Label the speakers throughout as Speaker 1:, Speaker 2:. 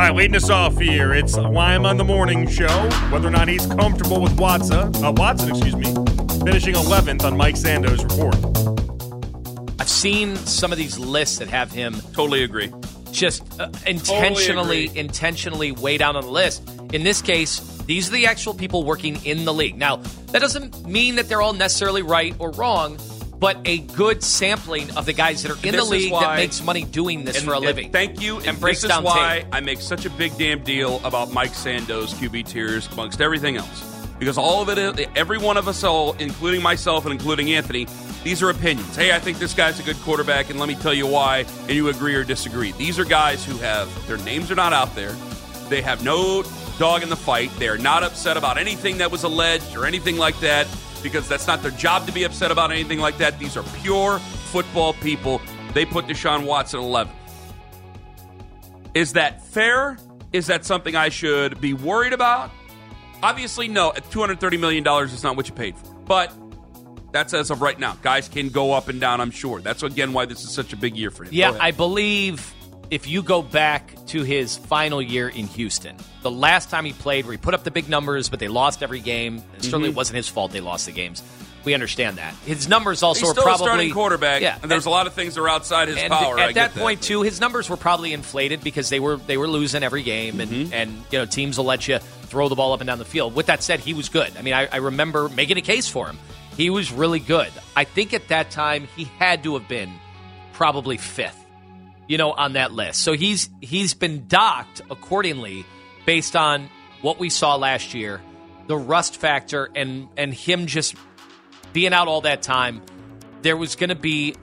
Speaker 1: All right, leading us off here, it's why I'm on the Morning Show. Whether or not he's comfortable with Watson, uh, Watson, excuse me, finishing 11th on Mike Sando's report.
Speaker 2: I've seen some of these lists that have him
Speaker 3: Totally agree.
Speaker 2: just uh, intentionally,
Speaker 3: agree.
Speaker 2: intentionally way down on the list. In this case, these are the actual people working in the league. Now, that doesn't mean that they're all necessarily right or wrong, but a good sampling of the guys that are in
Speaker 3: This
Speaker 2: the league that makes money doing this
Speaker 3: And-
Speaker 2: for a
Speaker 3: and
Speaker 2: living.
Speaker 3: Thank you.
Speaker 2: And breaks
Speaker 3: this is why
Speaker 2: tape.
Speaker 3: I make such a big damn deal about Mike Sando's QB tiers amongst everything else. Because all of it, every one of us all, including myself and including Anthony, these are opinions. Hey, I think this guy's a good quarterback, and let me tell you why, and you agree or disagree. These are guys who have, their names are not out there. They have no dog in the fight. They are not upset about anything that was alleged or anything like that because that's not their job to be upset about anything like that. These are pure football people. They put Deshaun Watson at 11. Is that fair? Is that something I should be worried about? Obviously, no. At $230 million it's not what you paid for. But that's as of right now. Guys can go up and down, I'm sure. That's, again, why this is such a big year for him.
Speaker 2: Yeah. I believe if you go back to his final year in Houston, the last time he played, where he put up the big numbers, but they lost every game. It
Speaker 3: Mm-hmm.
Speaker 2: certainly wasn't his fault they lost the games. We understand that. His numbers also
Speaker 3: He's
Speaker 2: are
Speaker 3: still
Speaker 2: probably
Speaker 3: a starting quarterback,
Speaker 2: Yeah,
Speaker 3: and there's a lot of things that are outside his
Speaker 2: and
Speaker 3: power.
Speaker 2: at
Speaker 3: I
Speaker 2: that
Speaker 3: get
Speaker 2: point too, his numbers were probably inflated because they were they were losing every game, and
Speaker 3: Mm-hmm.
Speaker 2: and you know teams will let you throw the ball up and down the field. With that said, he was good. I mean, I, I remember making a case for him. He was really good. I think at that time he had to have been probably fifth, you know, on that list. So he's he's been docked accordingly based on what we saw last year, the rust factor, and and him just being out all that time. There was going to be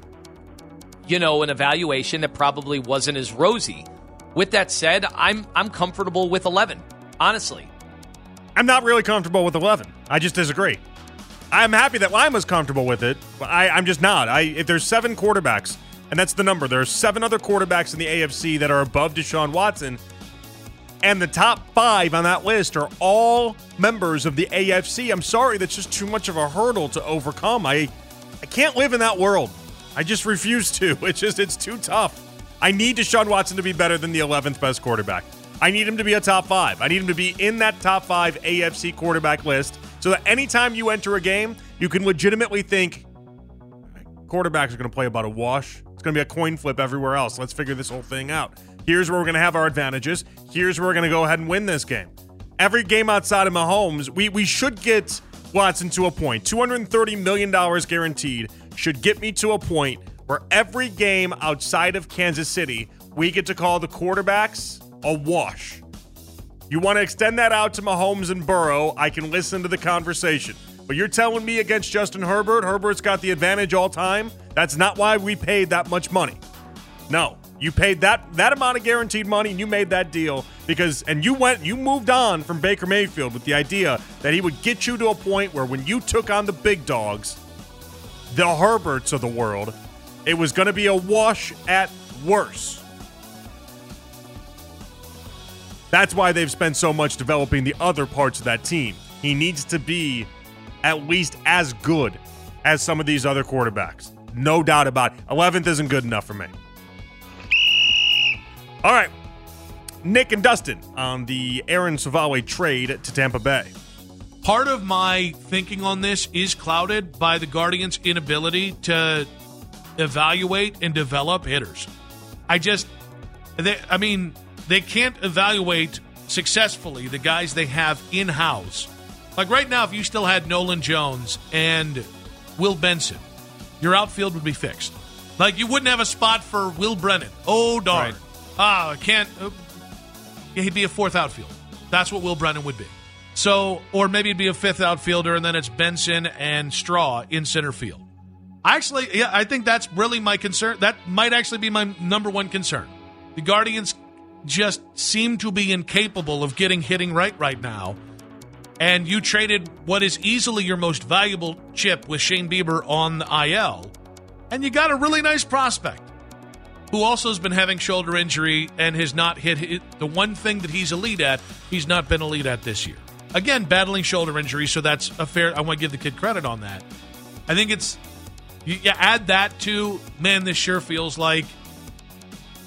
Speaker 2: you know, an evaluation that probably wasn't as rosy. With that said, I'm I'm comfortable with 11. Honestly,
Speaker 1: I'm not really comfortable with 11. I just disagree. I'm happy that Lima's comfortable with it, but I, I'm just not. I if there's seven quarterbacks, and that's the number. There are seven other quarterbacks in the AFC that are above Deshaun Watson, and the top five on that list are all members of the AFC. I'm sorry, that's just too much of a hurdle to overcome. I I can't live in that world. I just refuse to. It's just it's too tough. I need Deshaun Watson to be better than the 11th best quarterback. I need him to be a top five. I need him to be in that top five AFC quarterback list so that anytime you enter a game, you can legitimately think quarterbacks are going to play about a wash. It's going to be a coin flip everywhere else. Let's figure this whole thing out. Here's where we're going to have our advantages. Here's where we're going to go ahead and win this game. Every game outside of Mahomes, we, we should get Watson to a point. $230 million guaranteed should get me to a point where every game outside of Kansas City, we get to call the quarterbacks a wash. You want to extend that out to Mahomes and Burrow, I can listen to the conversation. But you're telling me against Justin Herbert, Herbert's got the advantage all time? That's not why we paid that much money. No. You paid that that amount of guaranteed money and you made that deal because and you went you moved on from Baker Mayfield with the idea that he would get you to a point where when you took on the big dogs, the Herberts of the world, it was going to be a wash at worst. That's why they've spent so much developing the other parts of that team. He needs to be at least as good as some of these other quarterbacks. No doubt about it. 11th isn't good enough for me. All right. Nick and Dustin on the Aaron Civale trade to Tampa Bay.
Speaker 4: Part of my thinking on this is clouded by the Guardians' inability to evaluate and develop hitters. I just, they, I mean, they can't evaluate successfully the guys they have in house. Like right now, if you still had Nolan Jones and Will Benson, your outfield would be fixed. Like you wouldn't have a spot for Will Brennan. Oh darn!
Speaker 1: Right.
Speaker 4: Ah, I can't. Uh, he'd be a fourth outfield. That's what Will Brennan would be. So, or maybe it'd be a fifth outfielder, and then it's Benson and Straw in center field. Actually, yeah, I think that's really my concern. That might actually be my number one concern. The Guardians just seem to be incapable of getting hitting right right now. And you traded what is easily your most valuable chip with Shane Bieber on the IL, and you got a really nice prospect who also has been having shoulder injury and has not hit, the one thing that he's elite at. He's not been elite at this year. Again, battling shoulder injury, so that's a fair. I want to give the kid credit on that. I think it's you, you add that to man. This sure feels like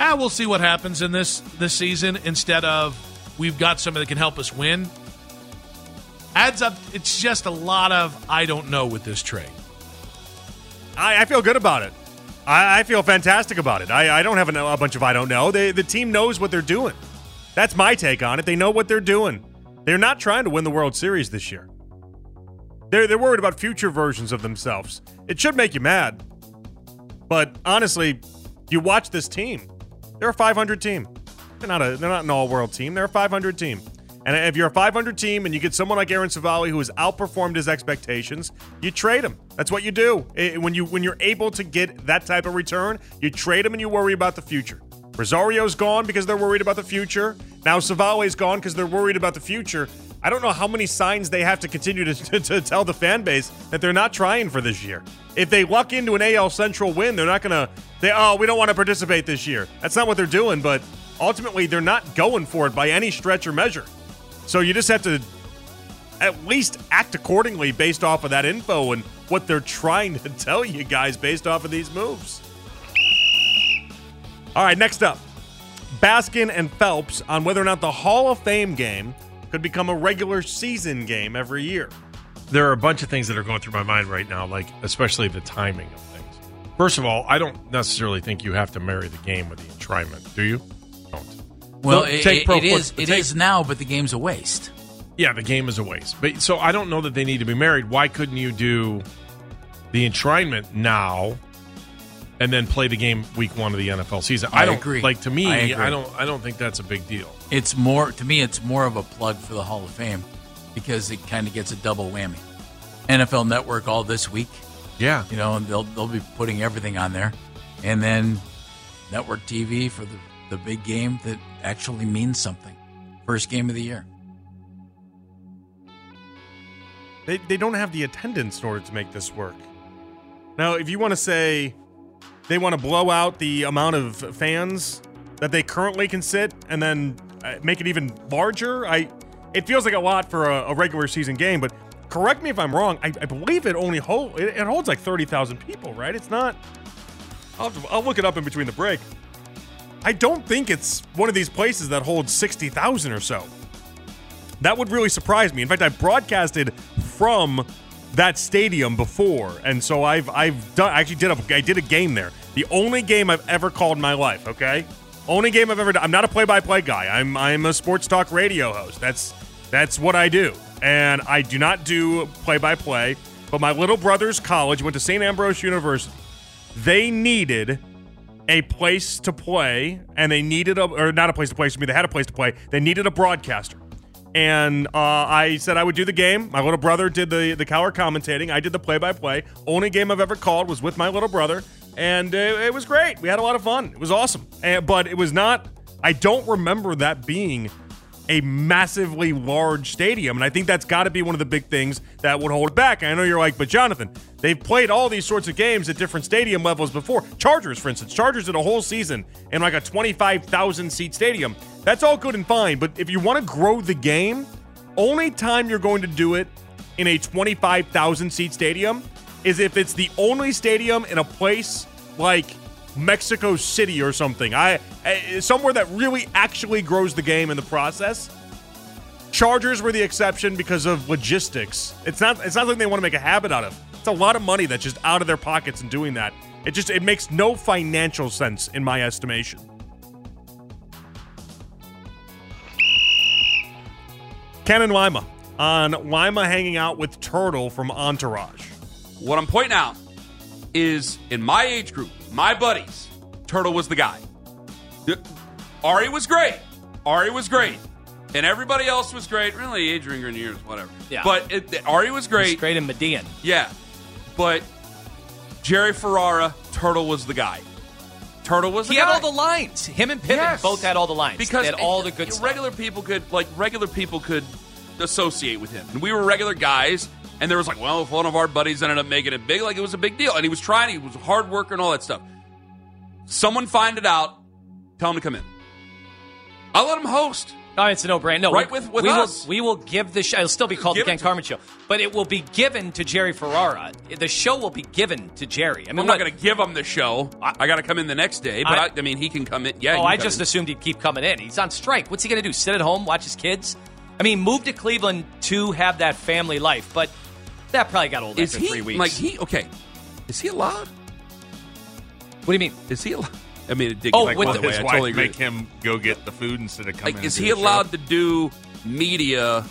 Speaker 4: ah, we'll see what happens in this this season instead of we've got somebody that can help us win. Adds up. It's just a lot of I don't know with this trade.
Speaker 1: I, I feel good about it. I, I feel fantastic about it. I, I don't have a, a bunch of I don't know. They, the team knows what they're doing. That's my take on it. They know what they're doing. They're not trying to win the World Series this year. They're, they're worried about future versions of themselves. It should make you mad. But honestly, you watch this team. They're a 500 team. They're not a they're not an all-world team. They're a 500 team. And if you're a 500 team and you get someone like Aaron Civale who has outperformed his expectations, you trade him. That's what you do. When you when you're able to get that type of return, you trade him and you worry about the future. Rosario's gone because they're worried about the future. Now Civale's gone because they're worried about the future. I don't know how many signs they have to continue to, to, to, tell the fan base that they're not trying for this year. If they luck into an AL Central win, they're not going to say, oh, we don't want to participate this year. That's not what they're doing, but ultimately, they're not going for it by any stretch or measure. So you just have to at least act accordingly based off of that info and what they're trying to tell you guys based off of these moves. All right, next up Baskin and Phelps on whether or not the Hall of Fame game could become a regular season game every year.
Speaker 5: There are a bunch of things that are going through my mind right now, like especially the timing of things. First of all, I don't necessarily think you have to marry the game with the enshrinement, do you?
Speaker 6: Well, it,
Speaker 5: take
Speaker 6: it
Speaker 5: pro
Speaker 6: is. It
Speaker 5: take-
Speaker 6: is now, but the game's a waste.
Speaker 5: Yeah, the game is a waste. But so I don't know that they need to be married. Why couldn't you do the enshrinement now and then play the game week one of the NFL season?
Speaker 6: I
Speaker 5: don't
Speaker 6: agree.
Speaker 5: like to me,
Speaker 6: I
Speaker 5: I, don't I don't think that's a big deal.
Speaker 6: It's more to me. It's more of a plug for the Hall of Fame because it kind of gets a double whammy. NFL Network all this week,
Speaker 5: Yeah.
Speaker 6: you know, and they'll they'll be putting everything on there, and then network TV for the the big game that actually means something. First game of the year.
Speaker 1: They, they don't have the attendance in order to make this work. Now, if you want to say they want to blow out the amount of fans that they currently can sit and then uh, make it even larger, I it feels like a lot for a, a regular season game. But correct me if I'm wrong. I, I believe it only hold it, it holds like thirty thousand people, right? It's not. I'll, I'll look it up in between the break. I don't think it's one of these places that holds sixty thousand or so. That would really surprise me. In fact, I broadcasted from that stadium before, and so I've I've done I actually did a I did a game there. The only game I've ever called in my life. Okay, only game I've ever done. I'm not a play-by-play guy. I'm I'm a sports talk radio host. That's that's what I do, and I do not do play-by-play. But my little brother's college went to St. Ambrose University. They needed a place to play, and they needed a or not a place to play. Excuse me, they had a place to play. They needed a broadcaster, and uh, I said I would do the game. My little brother did the the color commentating. I did the play by play. Only game I've ever called was with my little brother, and uh, it was great. We had a lot of fun. It was awesome, and, but it was not. I don't remember that being a massively large stadium. And I think that's got to be one of the big things that would hold it back. I know you're like, but Jonathan, they've played all these sorts of games at different stadium levels before. Chargers, for instance, Chargers did a whole season in like a 25,000 seat stadium. That's all good and fine. But if you want to grow the game, only time you're going to do it in a 25,000 seat stadium is if it's the only stadium in a place like Mexico City or something. I, I somewhere that really actually grows the game in the process. Chargers were the exception because of logistics. It's not it's not something they want to make a habit out of. It's a lot of money that's just out of their pockets in doing that. It just it makes no financial sense in my estimation. Ken and Lima on Lima hanging out with Turtle from Entourage.
Speaker 3: What I'm pointing out is in my age group, my buddies, Turtle was the guy. Ari was great. Ari was great. And everybody else was great. Really, Adrian Grenier, whatever.
Speaker 2: Yeah.
Speaker 3: But it, Ari was great.
Speaker 2: great in Median.
Speaker 3: Yeah. But Jerry Ferrara, Turtle was the guy. Turtle was the
Speaker 2: He
Speaker 3: guy.
Speaker 2: had all the lines. Him and Piven
Speaker 3: Yes.
Speaker 2: both had all the lines.
Speaker 3: because
Speaker 2: they had all the good stuff.
Speaker 3: regular people could like regular people could associate with him, and we were regular guys. And there was like, well, if one of our buddies ended up making it big, like it was a big deal, and he was trying, he was a hard worker and all that stuff. Someone find it out, tell him to come in. I'll let him host.
Speaker 2: Oh, it's a no-brainer. No,
Speaker 3: Right
Speaker 2: we,
Speaker 3: with- with
Speaker 2: we
Speaker 3: us.
Speaker 2: will we will give the show. It'll still be called
Speaker 3: Give
Speaker 2: the Ken Carmen Show, but it will be given to Jerry Ferrara. The show will be given to Jerry. I mean,
Speaker 3: I'm not going to give him the show. I, I got to come in the next day, but I,
Speaker 2: I-
Speaker 3: I, mean, he can come in. Yeah.
Speaker 2: Oh, I just
Speaker 3: in.
Speaker 2: assumed he'd keep coming in. He's on strike. What's he going to do? Sit at home, watch his kids? I mean, move to Cleveland to have that family life, but that probably got old
Speaker 3: Is
Speaker 2: after
Speaker 3: he
Speaker 2: three weeks.
Speaker 3: like he? Okay, is he allowed?
Speaker 2: what do you mean?
Speaker 3: Is he allowed? I mean, it did
Speaker 2: Oh,
Speaker 3: like
Speaker 2: with
Speaker 3: by
Speaker 2: the-
Speaker 3: the way,
Speaker 7: his
Speaker 3: I
Speaker 7: wife
Speaker 3: totally agree.
Speaker 7: make him go get the food instead of coming.
Speaker 3: Like, is he
Speaker 7: the show?
Speaker 3: allowed to do media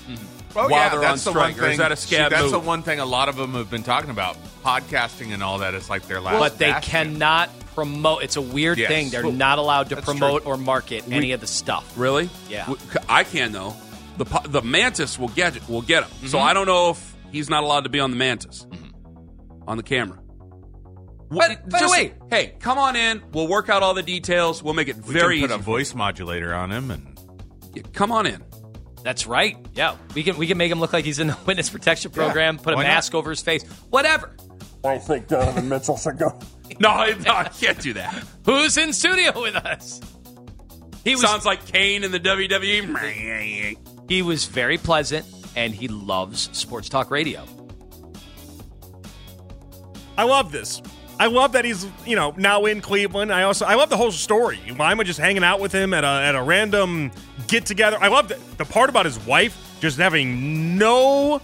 Speaker 7: Oh,
Speaker 3: while
Speaker 7: yeah,
Speaker 3: they're
Speaker 7: that's
Speaker 3: on
Speaker 7: the one
Speaker 3: strike, or is
Speaker 7: thing-
Speaker 3: that a
Speaker 7: see, That's
Speaker 3: move?
Speaker 7: the one thing a lot of them have been talking about. Podcasting and all that is like their last.
Speaker 2: but they
Speaker 7: bastion.
Speaker 2: cannot promote. It's a weird
Speaker 7: Yes.
Speaker 2: thing. They're
Speaker 7: Well,
Speaker 2: not allowed to promote
Speaker 7: true.
Speaker 2: or market any of the stuff.
Speaker 3: Really?
Speaker 2: Yeah.
Speaker 3: I can though. The the mantis will get it. Will get them.
Speaker 2: Mm-hmm.
Speaker 3: So I don't know if he's not allowed to be on the mantis mm-hmm. on the camera.
Speaker 2: But, by the way,
Speaker 3: hey, come on in. We'll work out all the details. We'll make it
Speaker 7: We
Speaker 3: very
Speaker 7: can put
Speaker 3: easy.
Speaker 7: a voice modulator on him, and
Speaker 3: Yeah, Come on in.
Speaker 2: That's right. Yeah, we can we can make him look like he's in the witness protection program. put a
Speaker 7: why not?
Speaker 2: mask over his face. Whatever.
Speaker 3: I think Donovan Mitchell should go. no, I, no, I can't do that.
Speaker 2: Who's in studio with us? He was
Speaker 3: Sounds like Kane in the. WWE.
Speaker 2: he was very pleasant, and he loves sports talk radio.
Speaker 1: I love this. I love that he's you know now in Cleveland. I also I love the whole story. Lima just hanging out with him at a at a random get together. I love the, part about his wife just having no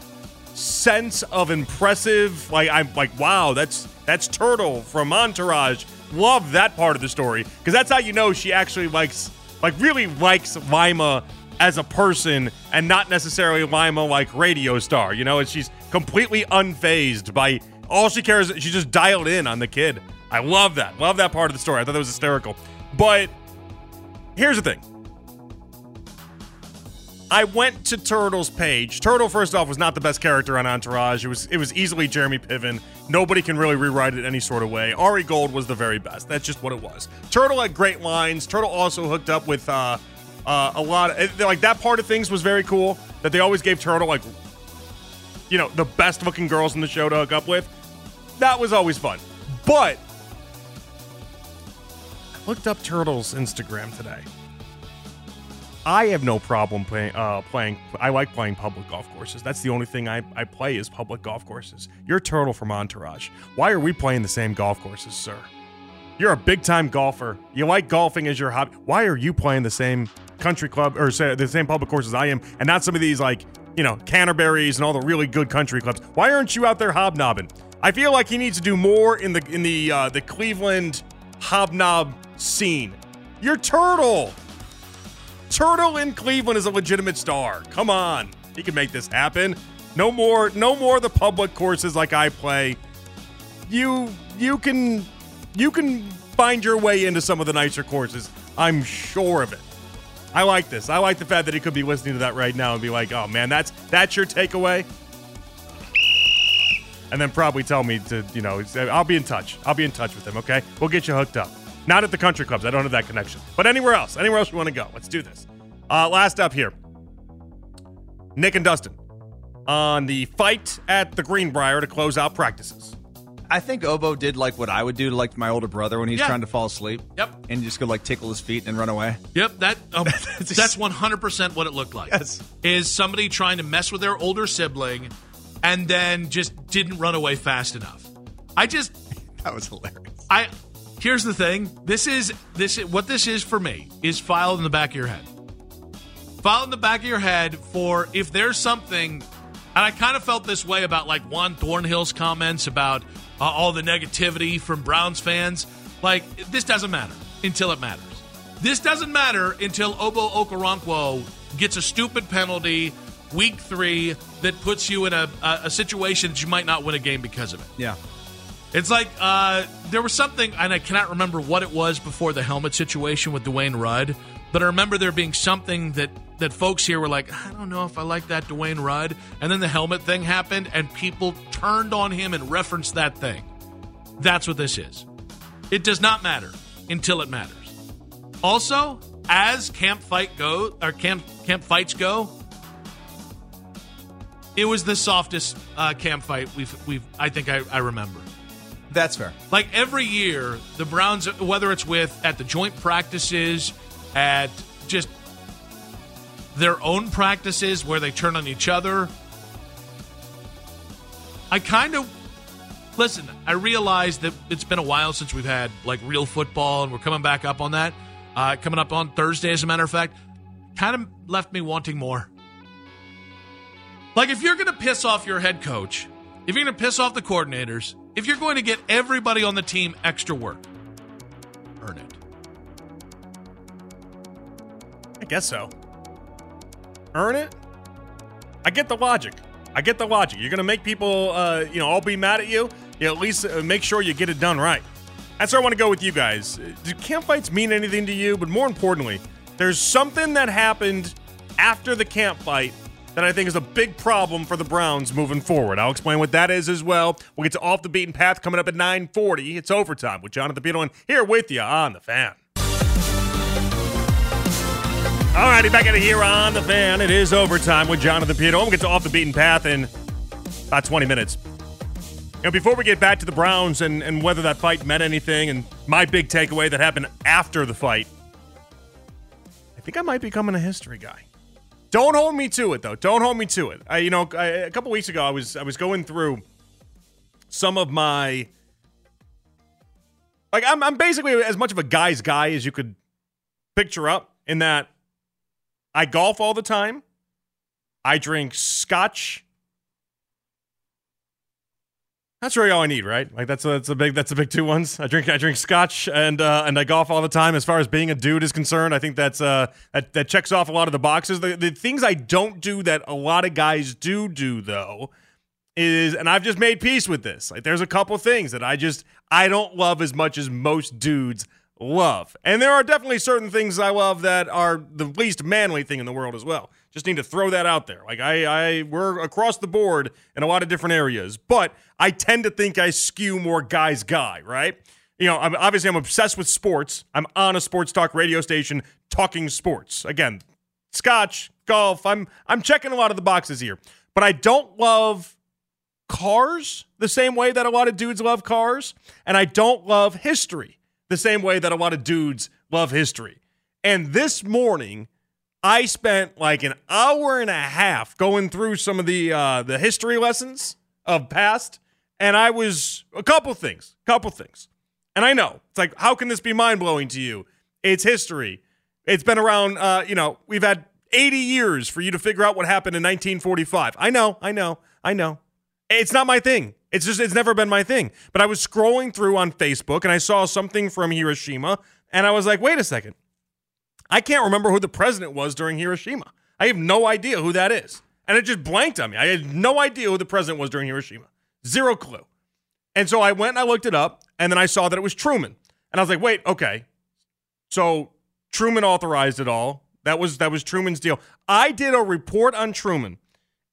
Speaker 1: sense of impressive. Like I'm like wow, that's that's Turtle from Entourage. Love that part of the story because that's how you know she actually likes like really likes Lima as a person and not necessarily Lima like radio star. You know, and she's completely unfazed by all she cares. She just dialed in on the kid. I love that. Love that part of the story. I thought that was hysterical. But here's the thing. I went to Turtle's page. Turtle, first off, was not the best character on Entourage. It was it was easily Jeremy Piven. Nobody can really rewrite it any sort of way. Ari Gold was the very best. That's just what it was. Turtle had great lines. Turtle also hooked up with uh, uh, a lot of like that part of things was very cool. That they always gave Turtle like you know the best looking girls in the show to hook up with. That was always fun. But I looked up Turtle's Instagram today. I have no problem playing. Uh, playing. I like playing public golf courses. That's the only thing I, I play is public golf courses. You're Turtle from Entourage. Why are we playing the same golf courses, sir? You're a big time golfer. You like golfing as your hobby. Why are you playing the same country club or say, the same public courses I am, and not some of these like you know Canterbury's and all the really good country clubs? Why aren't you out there hobnobbing? I feel like he needs to do more in the in the uh, the Cleveland hobnob scene. You're Turtle. Turtle in Cleveland is a legitimate star. Come on. He can make this happen. No more no more the public courses like I play. You you can you can find your way into some of the nicer courses. I'm sure of it. I like this. I like the fact that he could be listening to that right now and be like, "Oh man, that's that's your takeaway." And then probably tell me to, you know, I'll be in touch. I'll be in touch with him, okay? We'll get you hooked up. Not at the country clubs. I don't have that connection. But anywhere else. Anywhere else you want to go. Let's do this. Uh, last up here. Nick and Dustin on the fight at the Greenbrier to close out practices.
Speaker 8: I think Obo did like what I would do to like my older brother when he's
Speaker 4: Yeah.
Speaker 8: trying to fall asleep.
Speaker 4: Yep.
Speaker 8: And just go like tickle his feet and run away.
Speaker 4: Yep, that um, that's one hundred percent what it looked like.
Speaker 8: Yes.
Speaker 4: is somebody trying to mess with their older sibling, and then just didn't run away fast enough. I just,
Speaker 8: That was hilarious.
Speaker 4: I. Here's the thing. This is this is, what this is for me is filed in the back of your head. File in the back of your head for if there's something, and I kind of felt this way about like Juan Thornhill's comments about uh, all the negativity from Browns fans. Like this doesn't matter until it matters. This doesn't matter until Obo Okoronkwo gets a stupid penalty week three that puts you in a, a, a situation that you might not win a game because of it.
Speaker 8: Yeah.
Speaker 4: It's like uh, there was something, and I cannot remember what it was before the helmet situation with Dwayne Rudd, but I remember there being something that that folks here were like, I don't know if I like that Dwayne Rudd, and then the helmet thing happened, and people turned on him and referenced that thing. That's what this is. It does not matter until it matters. Also, as camp fight go or camp camp fights go, it was the softest uh, camp fight we've we've I think I, I remember.
Speaker 8: That's fair.
Speaker 4: Like every year, the Browns, whether it's with at the joint practices, at just their own practices where they turn on each other. I kind of listen. I realize that it's been a while since we've had like real football, and we're coming back up on that. Uh, coming up on Thursday, as a matter of fact, kind of left me wanting more. Like if you're going to piss off your head coach, if you're going to piss off the coordinators, if you're going to get everybody on the team extra work, earn it.
Speaker 1: I guess so. Earn it? I get the logic. I get the logic. You're to make people, uh, you know, all be mad at you. You at least uh, make sure you get it done right. That's where I want to go with you guys. Do camp fights mean anything to you? But more importantly, there's something that happened after the camp fight that I think is a big problem for the Browns moving forward. I'll explain what that is as well. We'll get to off the beaten path coming up at 9:40. It's overtime with Jonathan Peterlin here with you on the fan. All righty, back at it here on the fan. It is overtime with Jonathan Peterlin. We'll get to off the beaten path in about 20 minutes. You know, before we get back to the Browns and, and whether that fight meant anything, and my big takeaway that happened after the fight, I think I might be becoming a history guy. Don't hold me to it, though. Don't hold me to it. I, you know, I, a couple weeks ago, I was I was going through some of my like I'm I'm basically as much of a guy's guy as you could picture up in that I golf all the time. I drink scotch. That's really all I need, right? Like that's a, that's a big that's a big two ones. I drink I drink scotch and uh, and I golf all the time. As far as being a dude is concerned, I think that's uh that, that checks off a lot of the boxes. The, the things I don't do that a lot of guys do do though is and I've just made peace with this. Like there's a couple things that I just I don't love as much as most dudes love. And there are definitely certain things I love that are the least manly thing in the world as well. Just need to throw that out there. Like I, I we're across the board in a lot of different areas, but I tend to think I skew more guy's guy, right? You know, I'm, obviously I'm obsessed with sports. I'm on a sports talk radio station talking sports. Again, scotch, golf. I'm I'm checking a lot of the boxes here, but I don't love cars the same way that a lot of dudes love cars, and I don't love history the same way that a lot of dudes love history. And this morning, I spent like an hour and a half going through some of the uh, the history lessons of past, and I was a couple things, couple things. And I know it's like, how can this be mind blowing to you? It's history. It's been around. Uh, you know, we've had 80 years for you to figure out what happened in 1945. I know, I know, I know. It's not my thing. It's just it's never been my thing. But I was scrolling through on Facebook and I saw something from Hiroshima, and I was like, wait a second. I can't remember who the president was during Hiroshima. I have no idea who that is. And it just blanked on me. I had no idea who the president was during Hiroshima. Zero clue. And so I went and I looked it up, and then I saw that it was Truman. And I was like, wait, okay. So Truman authorized it all. That was that was Truman's deal. I did a report on Truman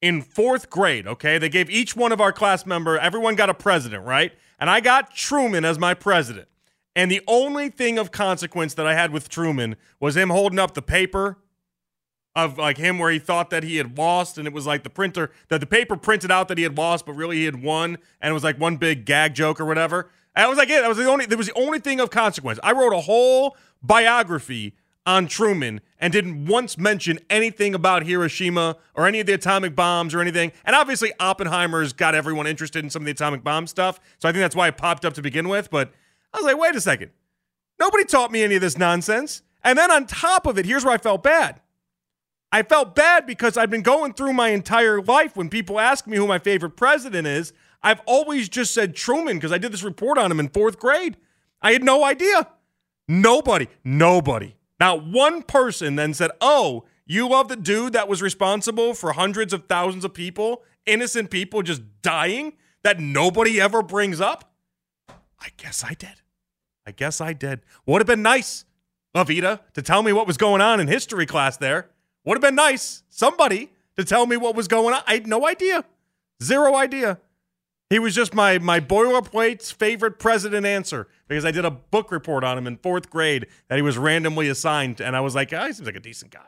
Speaker 1: in fourth grade, okay? They gave each one of our class member, everyone got a president, right? And I got Truman as my president. And the only thing of consequence that I had with Truman was him holding up the paper of like him where he thought that he had lost and it was like the printer that the paper printed out that he had lost but really he had won and it was like one big gag joke or whatever. And I was like it. That was the only that was the only thing of consequence. I wrote a whole biography on Truman and didn't once mention anything about Hiroshima or any of the atomic bombs or anything. And obviously Oppenheimer's got everyone interested in some of the atomic bomb stuff. So I think that's why it popped up to begin with, but I was like, wait a second. Nobody taught me any of this nonsense. And then on top of it, here's where I felt bad. I felt bad because I've been going through my entire life when people ask me who my favorite president is, I've always just said Truman because I did this report on him in fourth grade. I had no idea. Nobody, nobody, not one person then said, Oh, you love the dude that was responsible for hundreds of thousands of people, innocent people just dying that nobody ever brings up? I guess I did. I guess I did. Would have been nice, Avita, to tell me what was going on in history class there. Would have been nice, somebody, to tell me what was going on. I had no idea. Zero idea. He was just my my boilerplate's favorite president answer because I did a book report on him in fourth grade that he was randomly assigned, and I was like, oh, he seems like a decent guy.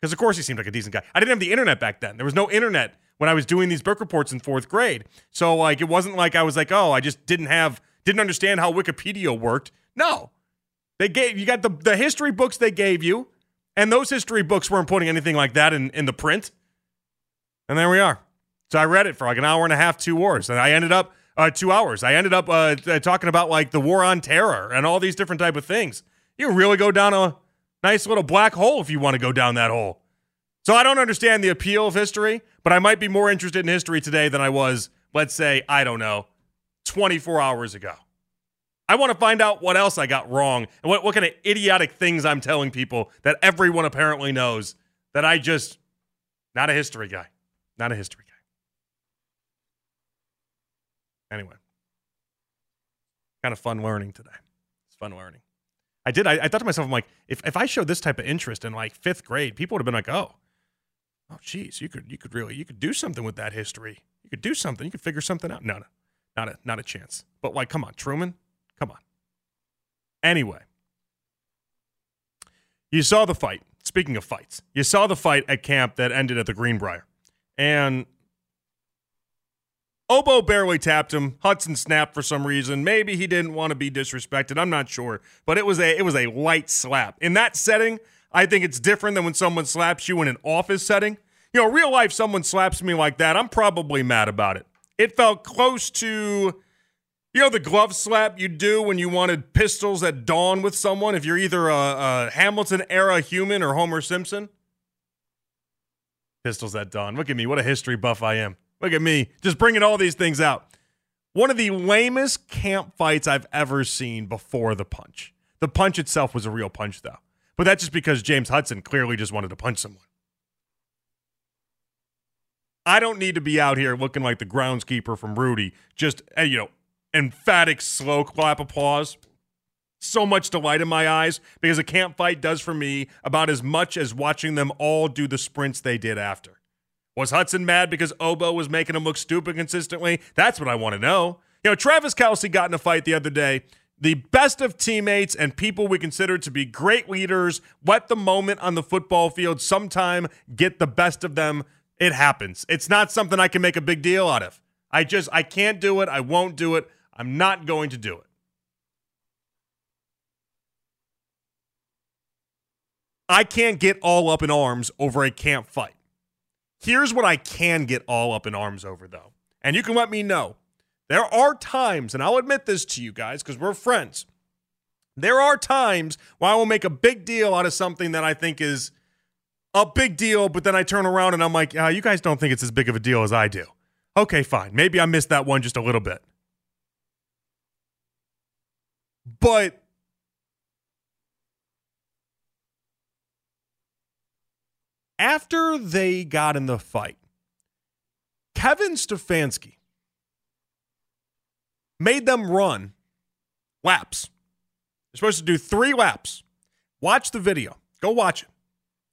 Speaker 1: Because of course he seemed like a decent guy. I didn't have the internet back then. There was no internet when I was doing these book reports in fourth grade. So like it wasn't like I was like, oh, I just didn't have didn't understand how Wikipedia worked. No. They gave you got the the history books they gave you And those history books weren't putting anything like that in, in the print. And there we are. So I read it for like an hour and a half, two wars. And I ended up, uh, two hours. I ended up uh, talking about like the war on terror and all these different type of things. You really go down a nice little black hole if you want to go down that hole. So I don't understand the appeal of history, but I might be more interested in history today than I was, let's say, I don't know, 24 hours ago. I want to find out what else I got wrong and what, what kind of idiotic things I'm telling people that everyone apparently knows that I just, not a history guy. Not a history guy. Anyway, kind of fun learning today. It's fun learning. I did. I, I thought to myself, I'm like, if, if I showed this type of interest in like fifth grade, people would have been like, oh, oh, geez, you could you could really you could do something with that history. You could do something. You could figure something out. No, no, not a not a chance. But like, come on, Truman, come on. Anyway, you saw the fight. Speaking of fights, you saw the fight at camp that ended at the Greenbrier, and Obo barely tapped him. Hudson snapped for some reason. Maybe he didn't want to be disrespected. I'm not sure, but it was a it was a light slap. In that setting, I think it's different than when someone slaps you in an office setting. You know, real life, someone slaps me like that, I'm probably mad about it. It felt close to, you know, the glove slap you do when you wanted pistols at dawn with someone. If you're either a, a Hamilton era human or Homer Simpson. Pistols at dawn. Look at me. What a history buff I am. Look at me. Just bringing all these things out. One of the lamest camp fights I've ever seen before the punch. The punch itself was a real punch, though. But that's just because James Hudson clearly just wanted to punch someone. I don't need to be out here looking like the groundskeeper from Rudy, just, uh, you know, emphatic slow clap applause. So much delight in my eyes because a camp fight does for me about as much as watching them all do the sprints they did after. Was Hudson mad because Obo was making him look stupid consistently? That's what I want to know. You know, Travis Kelce got in a fight the other day the best of teammates and people we consider to be great leaders, let the moment on the football field sometime get the best of them. It happens. It's not something I can make a big deal out of. I just, I can't do it. I won't do it. I'm not going to do it. I can't get all up in arms over a camp fight. Here's what I can get all up in arms over, though. And you can let me know there are times, and I'll admit this to you guys because we're friends. There are times where I will make a big deal out of something that I think is a big deal, but then I turn around and I'm like, ah, you guys don't think it's as big of a deal as I do. Okay, fine. Maybe I missed that one just a little bit. But after they got in the fight, Kevin Stefanski made them run laps. They're supposed to do three laps. Watch the video. Go watch it.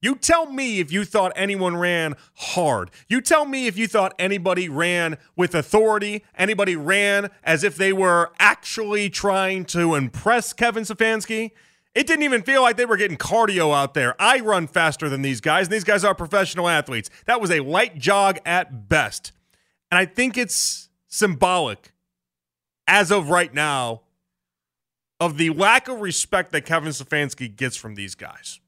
Speaker 1: You tell me if you thought anyone ran hard. You tell me if you thought anybody ran with authority, anybody ran as if they were actually trying to impress Kevin Stefanski. It didn't even feel like they were getting cardio out there. I run faster than these guys, and these guys are professional athletes. That was a light jog at best. And I think it's symbolic as of right now of the lack of respect that Kevin Stefanski gets from these guys.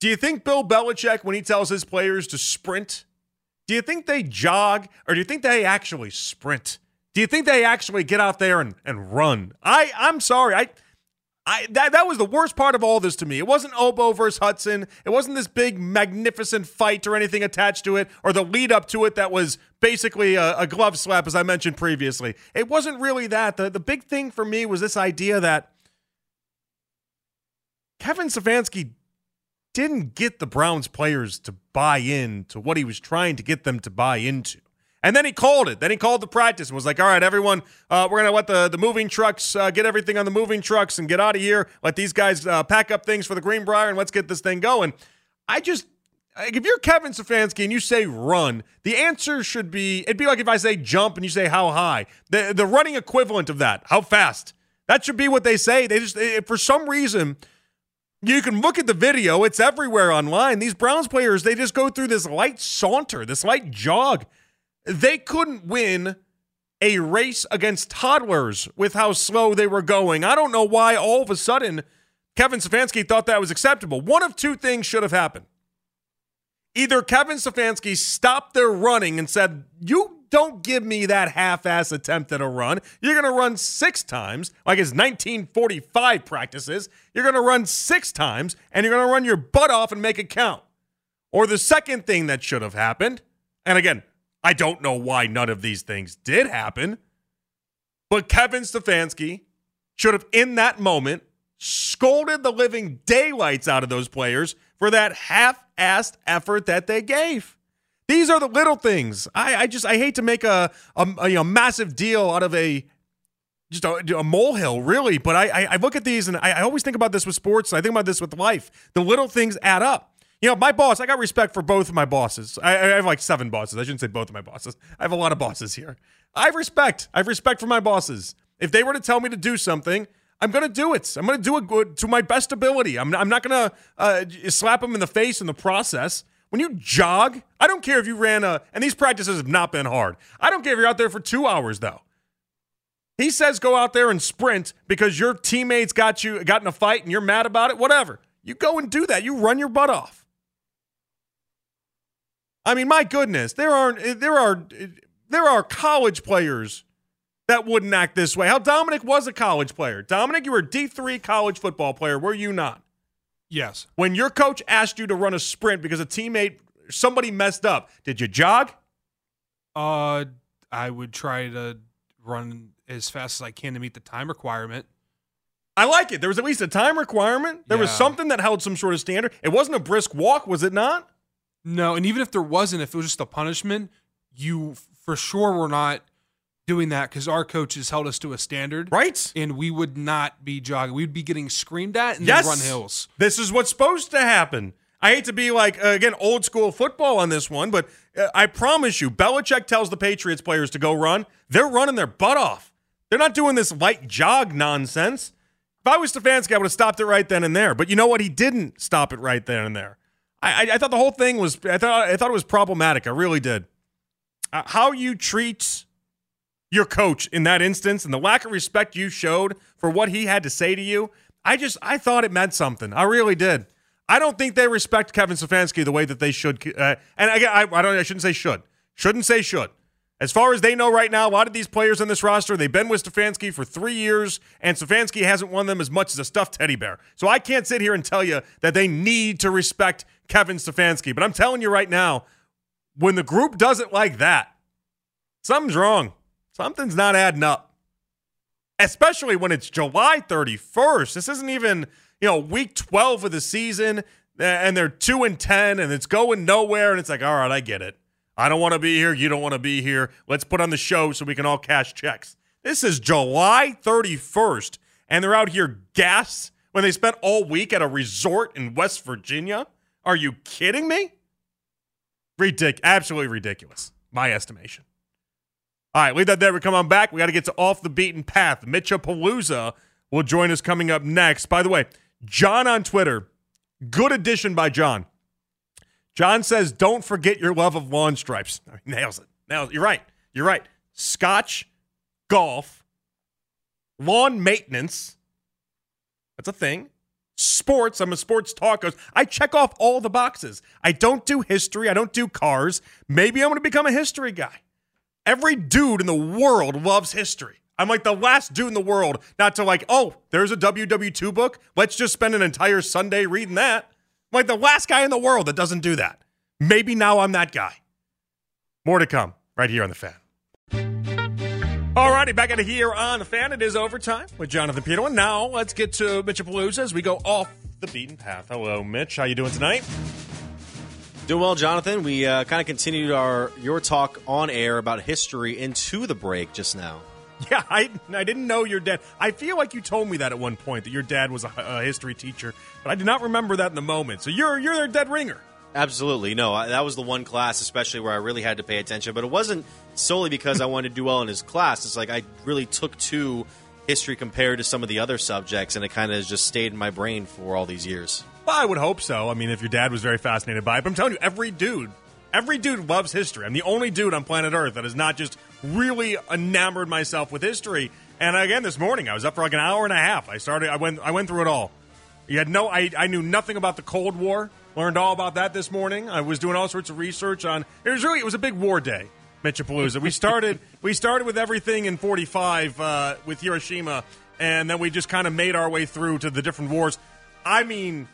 Speaker 1: Do you think Bill Belichick, when he tells his players to sprint, do you think they jog or do you think they actually sprint? Do you think they actually get out there and, and run? I, I'm sorry. I I that that was the worst part of all this to me. It wasn't Obo versus Hudson. It wasn't this big magnificent fight or anything attached to it, or the lead up to it that was basically a, a, glove slap, as I mentioned previously. It wasn't really that. The the big thing for me was this idea that Kevin Stefanski didn't get the Browns players to buy in to what he was trying to get them to buy into. And then he called it. Then he called the practice and was like, all right, everyone, uh, we're going to let the, the moving trucks uh, get everything on the moving trucks and get out of here. Let these guys uh, pack up things for the Greenbrier and let's get this thing going. I just, if you're Kevin Stefanski and you say run, the answer should be, it'd be like if I say jump and you say how high. The, the running equivalent of that, how fast. That should be what they say. They just, for some reason, you can look at the video. It's everywhere online. These Browns players, they just go through this light saunter, this light jog they couldn't win a race against toddlers with how slow they were going. I don't know why all of a sudden Kevin Stefanski thought that was acceptable. One of two things should have happened. Either Kevin Stefanski stopped their running and said, You don't give me that half ass attempt at a run. You're going to run six times, like his 1945 practices. You're going to run six times, and you're going to run your butt off and make it count. Or the second thing that should have happened, and again, I don't know why none of these things did happen, but Kevin Stefanski should have, in that moment, scolded the living daylights out of those players for that half-assed effort that they gave. These are the little things. I, I just I hate to make a, a, a you know, massive deal out of a just a, a molehill, really. But I, I, I look at these and I, I always think about this with sports. I think about this with life. The little things add up. You know, my boss. I got respect for both of my bosses. I, I have like seven bosses. I shouldn't say both of my bosses. I have a lot of bosses here. I have respect. I have respect for my bosses. If they were to tell me to do something, I'm going to do it. I'm going to do it good to my best ability. I'm, I'm not going to uh, slap them in the face in the process. When you jog, I don't care if you ran a, and these practices have not been hard. I don't care if you're out there for two hours though. He says go out there and sprint because your teammates got you got in a fight and you're mad about it. Whatever. You go and do that. You run your butt off. I mean, my goodness, there are there are there are college players that wouldn't act this way. How Dominic was a college player. Dominic, you were a D3 college football player, were you not?
Speaker 9: Yes.
Speaker 1: When your coach asked you to run a sprint because a teammate somebody messed up, did you jog?
Speaker 9: Uh I would try to run as fast as I can to meet the time requirement.
Speaker 1: I like it. There was at least a time requirement. There was something that held some sort of standard. It wasn't a brisk walk, was it not?
Speaker 9: No, and even if there wasn't, if it was just a punishment, you for sure were not doing that because our coaches held us to a standard,
Speaker 1: Right?
Speaker 9: and we would not be jogging. We'd be getting screamed at and
Speaker 1: Yes.
Speaker 9: run hills.
Speaker 1: This is what's supposed to happen. I hate to be like, uh, again, old school football on this one, but uh, I promise you, Belichick tells the Patriots players to go run. They're running their butt off. They're not doing this light jog nonsense. If I was Stefanski, I would have stopped it right then and there. But you know what? He didn't stop it right then and there. I, I, thought the whole thing was, I thought, I thought it was problematic. I really did. Uh, how you treat your coach in that instance and the lack of respect you showed for what he had to say to you, I just I thought it meant something. I really did. I don't think they respect Kevin Stefanski the way that they should. Uh, and again, I, I don't. I shouldn't say should. Shouldn't say should. As far as they know right now, a lot of these players on this roster, they've been with Stefanski for three years, and Stefanski hasn't won them as much as a stuffed teddy bear. So I can't sit here and tell you that they need to respect Kevin Stefanski. But I'm telling you right now, when the group doesn't like that, something's wrong. Something's not adding up. Especially when it's July 31st. This isn't even, you know, week 12 of the season and they're 2 and 10 and it's going nowhere and it's like, "All right, I get it. I don't want to be here, you don't want to be here. Let's put on the show so we can all cash checks." This is July 31st and they're out here gas when they spent all week at a resort in West Virginia. Are you kidding me? Ridic- absolutely ridiculous. My estimation. All right, leave that there. We come on back. We got to get to off the beaten path. Mitcha Mitchapalooza will join us coming up next. By the way, John on Twitter, good addition by John. John says, "Don't forget your love of lawn stripes." Nails it. Nails. It. You're right. You're right. Scotch, golf, lawn maintenance. That's a thing. Sports. I'm a sports talker. I check off all the boxes. I don't do history. I don't do cars. Maybe I'm going to become a history guy. Every dude in the world loves history. I'm like the last dude in the world not to like, oh, there's a WW2 book. Let's just spend an entire Sunday reading that. I'm like the last guy in the world that doesn't do that. Maybe now I'm that guy. More to come right here on the fan. Alrighty, back at it here on the fan. It is overtime with Jonathan. And now let's get to Mitchapalooza as we go off the beaten path. Hello, Mitch. How you doing tonight?
Speaker 10: Doing well, Jonathan. We uh, kind of continued our your talk on air about history into the break just now.
Speaker 1: Yeah, I, I didn't know your dad. I feel like you told me that at one point that your dad was a, a history teacher, but I did not remember that in the moment. So you're you're their dead ringer.
Speaker 10: Absolutely, no. I, that was the one class, especially where I really had to pay attention. But it wasn't solely because I wanted to do well in his class. It's like I really took to history compared to some of the other subjects, and it kind of just stayed in my brain for all these years.
Speaker 1: Well, I would hope so. I mean, if your dad was very fascinated by it, but I'm telling you, every dude, every dude loves history. I'm the only dude on planet Earth that is not just really enamored myself with history. And again, this morning I was up for like an hour and a half. I started. I went. I went through it all. You had no. I, I knew nothing about the Cold War. Learned all about that this morning. I was doing all sorts of research on. It was really it was a big war day, Mitchapalooza. We started we started with everything in '45 uh, with Hiroshima, and then we just kind of made our way through to the different wars. I mean,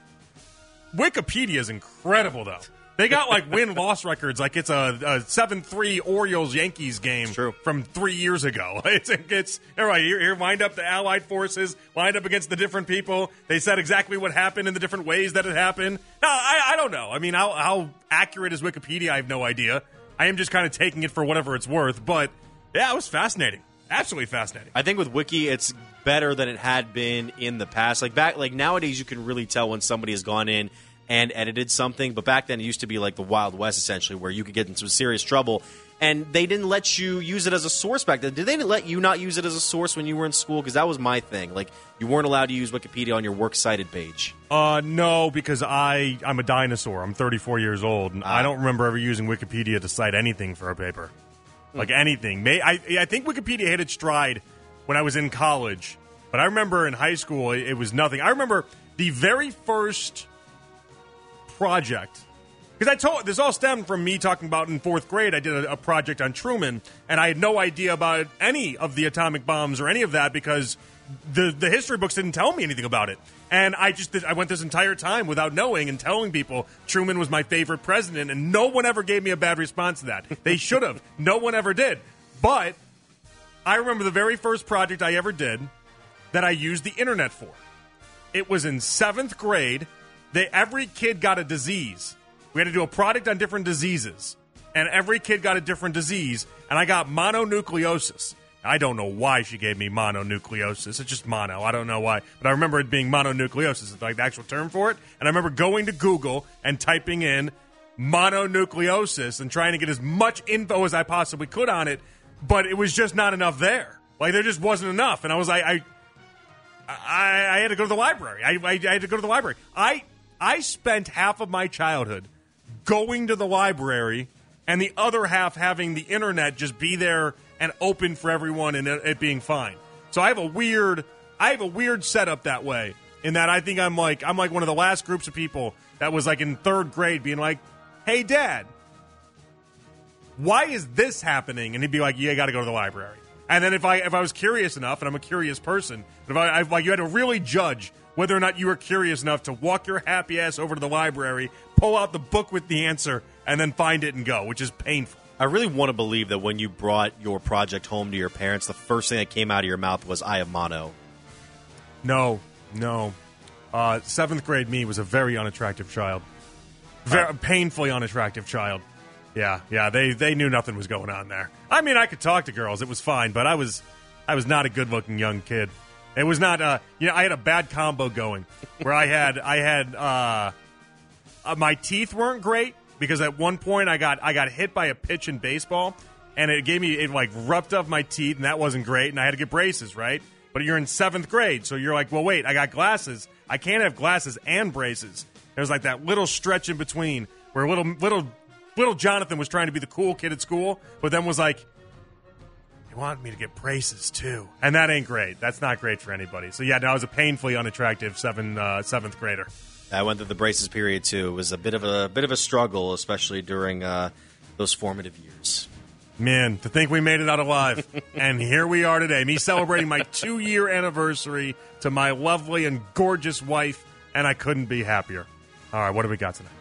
Speaker 1: Wikipedia is incredible though. They got like win loss records, like it's a seven three Orioles Yankees game from three years ago. It's it's all right. Here, here, wind up the Allied forces, wind up against the different people. They said exactly what happened in the different ways that it happened. No, I, I don't know. I mean, how, how accurate is Wikipedia? I have no idea. I am just kind of taking it for whatever it's worth. But yeah, it was fascinating. Absolutely fascinating.
Speaker 10: I think with Wiki, it's better than it had been in the past. Like back, like nowadays, you can really tell when somebody has gone in and edited something. But back then, it used to be like the Wild West, essentially, where you could get in some serious trouble. And they didn't let you use it as a source back then. Did they let you not use it as a source when you were in school? Because that was my thing. Like you weren't allowed to use Wikipedia on your works cited page.
Speaker 1: Uh, no, because I I'm a dinosaur. I'm 34 years old, and I don't remember ever using Wikipedia to cite anything for a paper, like anything. May I I think Wikipedia hit its stride when I was in college, but I remember in high school it, it was nothing. I remember the very first project because I told this all stemmed from me talking about in fourth grade. I did a, a, project on Truman, and I had no idea about any of the atomic bombs or any of that because the the history books didn't tell me anything about it. And I just I went this entire time without knowing and telling people Truman was my favorite president, and no one ever gave me a bad response to that. They should have. no one ever did. But I remember the very first project I ever did that I used the internet for. It was in seventh grade. They every kid got a disease we had to do a product on different diseases, and every kid got a different disease, and I got mononucleosis. I don't know why she gave me mononucleosis. It's just mono. I don't know why. But I remember it being mononucleosis. It's like the actual term for it. And I remember going to Google and typing in mononucleosis and trying to get as much info as I possibly could on it. But it was just not enough there. Like there just wasn't enough. And I was like, I, I, I had to go to the library. I, I, I had to go to the library. I, I spent half of my childhood going to the library and the other half having the internet just be there and open for everyone and it, being fine. So I have a weird I have a weird setup that way in that I think I'm like I'm like one of the last groups of people that was like in 3rd grade being like, "Hey dad, why is this happening?" And he'd be like, yeah, "You got to go to the library." And then if I if I was curious enough, and I'm a curious person, but if I, I like you had to really judge whether or not you were curious enough to walk your happy ass over to the library, pull out the book with the answer, and then find it and go, which is painful.
Speaker 10: I really want to believe that when you brought your project home to your parents, the first thing that came out of your mouth was "I have mono."
Speaker 1: No, no. Uh, seventh grade me was a very unattractive child, very painfully unattractive child. Yeah, yeah. They they knew nothing was going on there. I mean, I could talk to girls; it was fine, but I was I was not a good looking young kid. It was not. Uh, you know, I had a bad combo going where I had I had uh, uh, my teeth weren't great because at one point I got I got hit by a pitch in baseball and it gave me it like roughed up my teeth and that wasn't great and I had to get braces right. But you're in seventh grade, so you're like, well, wait, I got glasses. I can't have glasses and braces. There's like that little stretch in between where little little little Jonathan was trying to be the cool kid at school, but then was like, they wanted me to get braces too, and that ain't great. That's not great for anybody. So yeah, no, I was a painfully unattractive seven uh, seventh grader.
Speaker 10: I went through the braces period too. It was a bit of a bit of a struggle, especially during uh, those formative years.
Speaker 1: Man, to think we made it out alive, and here we are today. Me celebrating my two year anniversary to my lovely and gorgeous wife, and I couldn't be happier. All right, what do we got tonight?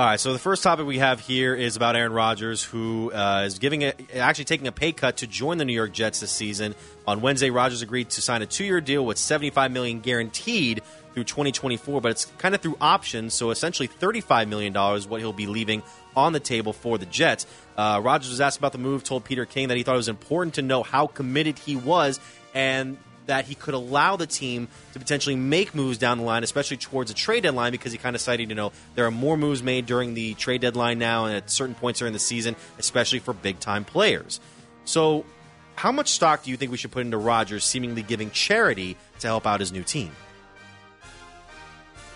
Speaker 10: All right, so the first topic we have here is about Aaron Rodgers, who uh, is giving a, actually taking a pay cut to join the New York Jets this season. On Wednesday, Rodgers agreed to sign a two-year deal with 75 million guaranteed through 2024, but it's kind of through options, so essentially $35 million what he'll be leaving on the table for the Jets. Uh, Rodgers was asked about the move, told Peter King that he thought it was important to know how committed he was, and that he could allow the team to potentially make moves down the line, especially towards a trade deadline, because he kind of cited, you know, there are more moves made during the trade deadline now and at certain points during the season, especially for big time players. So, how much stock do you think we should put into Rodgers seemingly giving charity to help out his new team?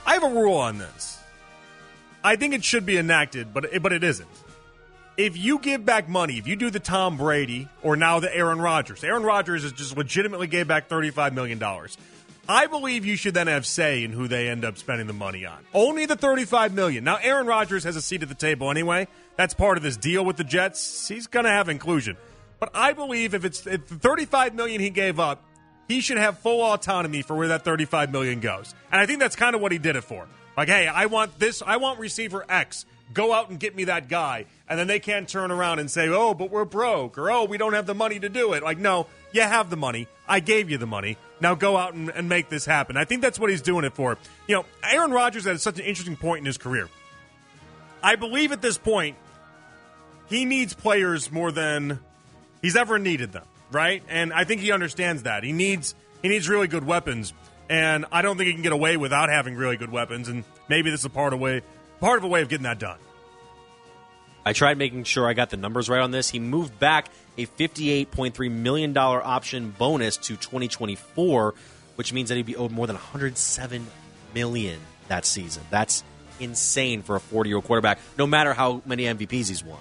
Speaker 1: I have a rule on this. I think it should be enacted, but it, but it isn't if you give back money, if you do the Tom Brady or now the Aaron Rodgers, Aaron Rodgers has just legitimately gave back $35 million. I believe you should then have say in who they end up spending the money on. Only the 35 million. Now Aaron Rodgers has a seat at the table anyway. That's part of this deal with the Jets. He's going to have inclusion. But I believe if it's if the 35 million he gave up, he should have full autonomy for where that 35 million goes. And I think that's kind of what he did it for. Like, hey, I want this, I want receiver X. Go out and get me that guy. And then they can't turn around and say, "Oh, but we're broke," or "Oh, we don't have the money to do it." Like, no, you have the money. I gave you the money. Now go out and, and make this happen. I think that's what he's doing it for. You know, Aaron Rodgers at such an interesting point in his career. I believe at this point, he needs players more than he's ever needed them, right? And I think he understands that. He needs he needs really good weapons, and I don't think he can get away without having really good weapons. And maybe this is part of way part of a way of getting that done.
Speaker 10: I tried making sure I got the numbers right on this. He moved back a $58.3 million option bonus to 2024, which means that he'd be owed more than 107 million that season. That's insane for a 40 year old quarterback, no matter how many MVPs he's won.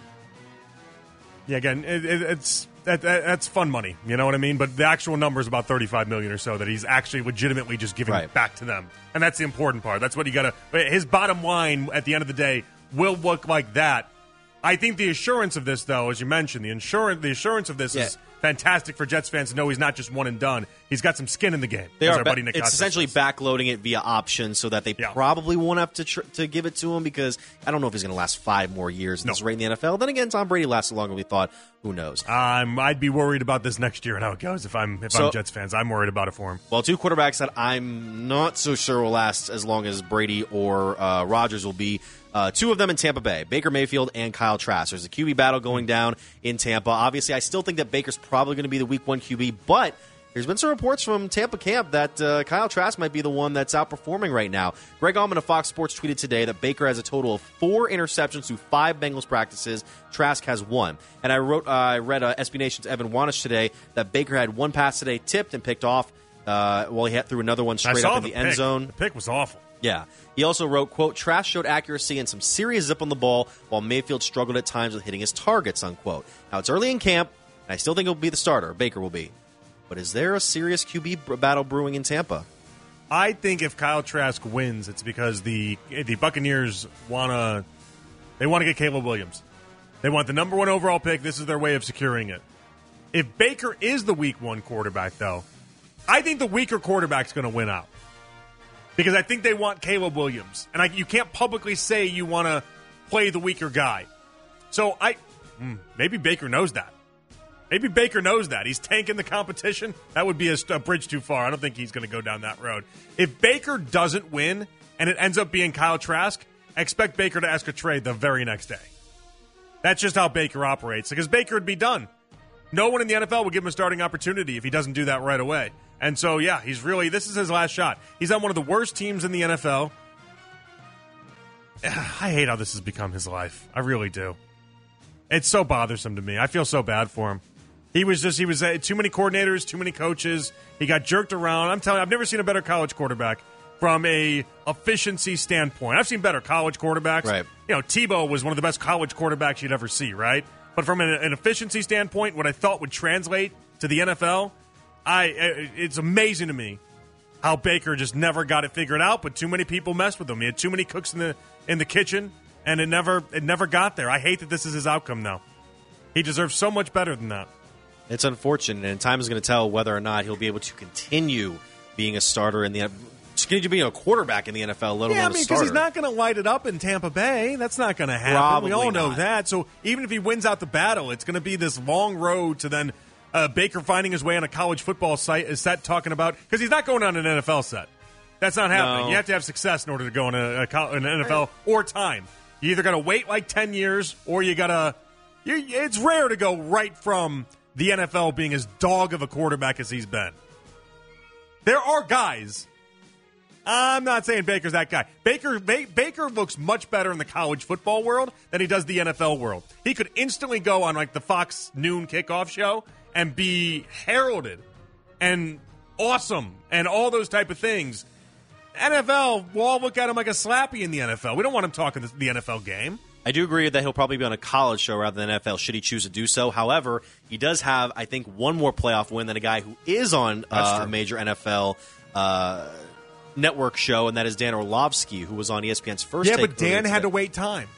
Speaker 1: Yeah, again, it, it, it's that, that, that's fun money. You know what I mean? But the actual number is about thirty-five million or so that he's actually legitimately just giving
Speaker 10: Right.
Speaker 1: back to them, and that's the important part. That's what you got to. His bottom line at the end of the day will look like that. I think the assurance of this, though, as you mentioned, the insurance, the assurance of this is fantastic for Jets fans to know he's not just one and done. He's got some skin in the game.
Speaker 10: They are
Speaker 1: our
Speaker 10: ba-
Speaker 1: buddy Nick
Speaker 10: it's
Speaker 1: Costa
Speaker 10: essentially
Speaker 1: says.
Speaker 10: backloading it via option so that they
Speaker 1: Yeah.
Speaker 10: probably won't have to tr- to give it to him because I don't know if he's going to last five more years at
Speaker 1: No.
Speaker 10: this rate in the NFL. Then again, Tom Brady lasted longer than we thought. Who knows?
Speaker 1: Um, I'd be worried about this next year and how it goes if I'm if
Speaker 10: So-
Speaker 1: I'm Jets fans. I'm worried about it for him.
Speaker 10: Well, two quarterbacks that I'm not so sure will last as long as Brady or uh, Rodgers will be. Uh, two of them in Tampa Bay, Baker Mayfield and Kyle Trask. There's a QB battle going down in Tampa. Obviously, I still think that Baker's probably going to be the Week One QB, but there's been some reports from Tampa camp that uh, Kyle Trask might be the one that's outperforming right now. Greg Auman of Fox Sports tweeted today that Baker has a total of four interceptions through five Bengals practices. Trask has one. And I wrote, uh, I read uh, SB Nation's Evan Wanish today that Baker had one pass today tipped and picked off. Uh, while he had threw another one straight up in the,
Speaker 1: the
Speaker 10: end
Speaker 1: pick.
Speaker 10: zone.
Speaker 1: The pick was awful.
Speaker 10: Yeah. He also wrote, quote, Trask showed accuracy and some serious zip on the ball while Mayfield struggled at times with hitting his targets, unquote. Now, it's early in camp, and I still think he'll be the starter. Baker will be. But is there a serious QB battle brewing in Tampa?
Speaker 1: I think if Kyle Trask wins, it's because the the Buccaneers wanna they want to get Caleb Williams. They want the number one overall pick. This is their way of securing it. If Baker is the week one quarterback, though, I think the weaker quarterback's going to win out because I think they want Caleb Williams, and I, you can't publicly say you want to play the weaker guy. So I hmm, maybe Baker knows that. Maybe Baker knows that. He's tanking the competition. That would be a, a bridge too far. I don't think he's going to go down that road. If Baker doesn't win and it ends up being Kyle Trask, expect Baker to ask a trade the very next day. That's just how Baker operates because Baker would be done. No one in the NFL would give him a starting opportunity if he doesn't do that right away. And so, yeah, he's really, this is his last shot. He's on one of the worst teams in the NFL. I hate how this has become his life. I really do. It's so bothersome to me. I feel so bad for him. He was just he was uh, too many coordinators, too many coaches. He got jerked around. I'm telling you, I've never seen a better college quarterback from a efficiency standpoint. I've seen better college quarterbacks.
Speaker 10: Right.
Speaker 1: You know, Tebow was one of the best college quarterbacks you'd ever see, right? But from an, an efficiency standpoint, what I thought would translate to the NFL, I it's amazing to me how Baker just never got it figured out. But too many people messed with him. He had too many cooks in the in the kitchen, and it never it never got there. I hate that this is his outcome now. He deserves so much better than that.
Speaker 10: It's unfortunate, and time is going to tell whether or not he'll be able to continue being a starter in the continue being a quarterback in the NFL, let
Speaker 1: Yeah, I
Speaker 10: alone
Speaker 1: mean, because he's not going to light it up in Tampa Bay. That's not going to happen.
Speaker 10: Probably
Speaker 1: we all know that. So even if he wins out the battle, it's going to be this long road to then uh, Baker finding his way on a college football site is set talking about because he's not going on an NFL set. That's not happening.
Speaker 10: No.
Speaker 1: You have to have success in order to go in a, a, an NFL or time. You either got to wait like ten years or you got to. It's rare to go right from the NFL being as dog of a quarterback as he's been. There are guys I'm not saying Baker's that guy. Baker ba- Baker looks much better in the college football world than he does the NFL world. He could instantly go on like the Fox noon kickoff show and be heralded and awesome and all those type of things. NFL, we'll all look at him like a slappy in the NFL. We don't want him talking the, the NFL game.
Speaker 10: I do agree that he'll probably be on a college show rather than NFL should he choose to do so. However, he does have, I think, one more playoff win than a guy who is on uh, a major NFL uh, network show, and that is Dan Orlovsky, who was on ESPN's first.
Speaker 1: yeah, but Dan had to wait time.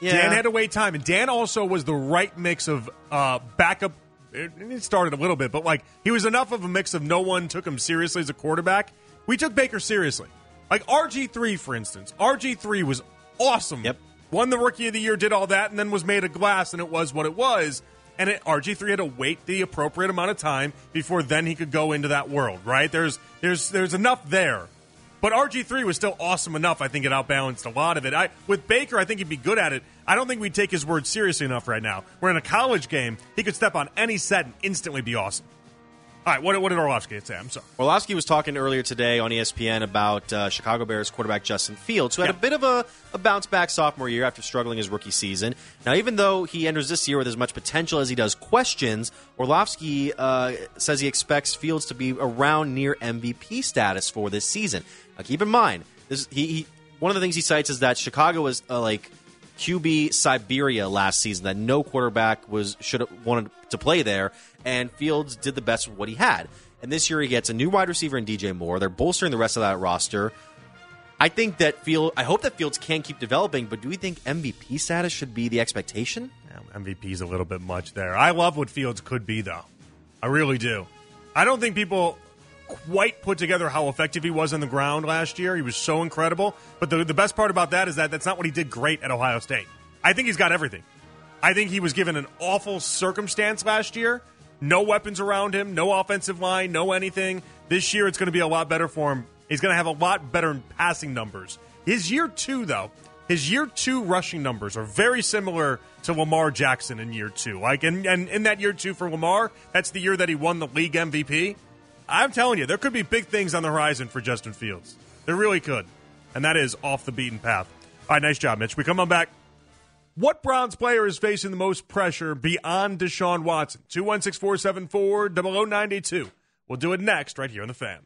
Speaker 10: Yeah.
Speaker 1: Dan had to wait time, and Dan also was the right mix of uh, backup. It started a little bit, but like he was enough of a mix of no one took him seriously as a quarterback. We took Baker seriously. Like RG three, for instance, RG three was awesome.
Speaker 10: Yep.
Speaker 1: won the Rookie of the Year, did all that, and then was made of glass, and it was what it was. And it, RG three had to wait the appropriate amount of time before then he could go into that world. Right? There's there's there's enough there. But RG3 was still awesome enough. I think it outbalanced a lot of it. I, with Baker, I think he'd be good at it. I don't think we'd take his word seriously enough right now. We're in a college game. He could step on any set and instantly be awesome. All right, what, what did Orlovsky say? I'm sorry.
Speaker 10: Orlovsky was talking earlier today on ESPN about uh, Chicago Bears quarterback Justin Fields, who had
Speaker 1: Yeah.
Speaker 10: a bit of a, a bounce back sophomore year after struggling his rookie season. Now, even though he enters this year with as much potential as he does questions, Orlovsky uh, says he expects Fields to be around near MVP status for this season. Now, keep in mind, this, he, he one of the things he cites is that Chicago was uh, like QB Siberia last season that no quarterback was should have wanted to play there, and Fields did the best with what he had. And this year he gets a new wide receiver in DJ Moore. They're bolstering the rest of that roster. I think that Field. I hope that Fields can keep developing, but do we think MVP status should be the expectation?
Speaker 1: Yeah, MVP's a little bit much there. I love what Fields could be, though. I really do. I don't think people quite put together how effective he was on the ground last year. He was so incredible. But the, the best part about that is that that's not what he did great at Ohio State. I think he's got everything. I think he was given an awful circumstance last year. No weapons around him, no offensive line, no anything. This year it's going to be a lot better for him. He's going to have a lot better passing numbers. His year two, though, his year two rushing numbers are very similar to Lamar Jackson in year two. Like, and, and in that year two for Lamar, that's the year that he won the league MVP. I'm telling you, there could be big things on the horizon for Justin Fields. There really could. And that is off the beaten path. All right, nice job, Mitch. We come on back. What Browns player is facing the most pressure beyond Deshaun Watson? 216 474 0092. We'll do it next, right here on the fan.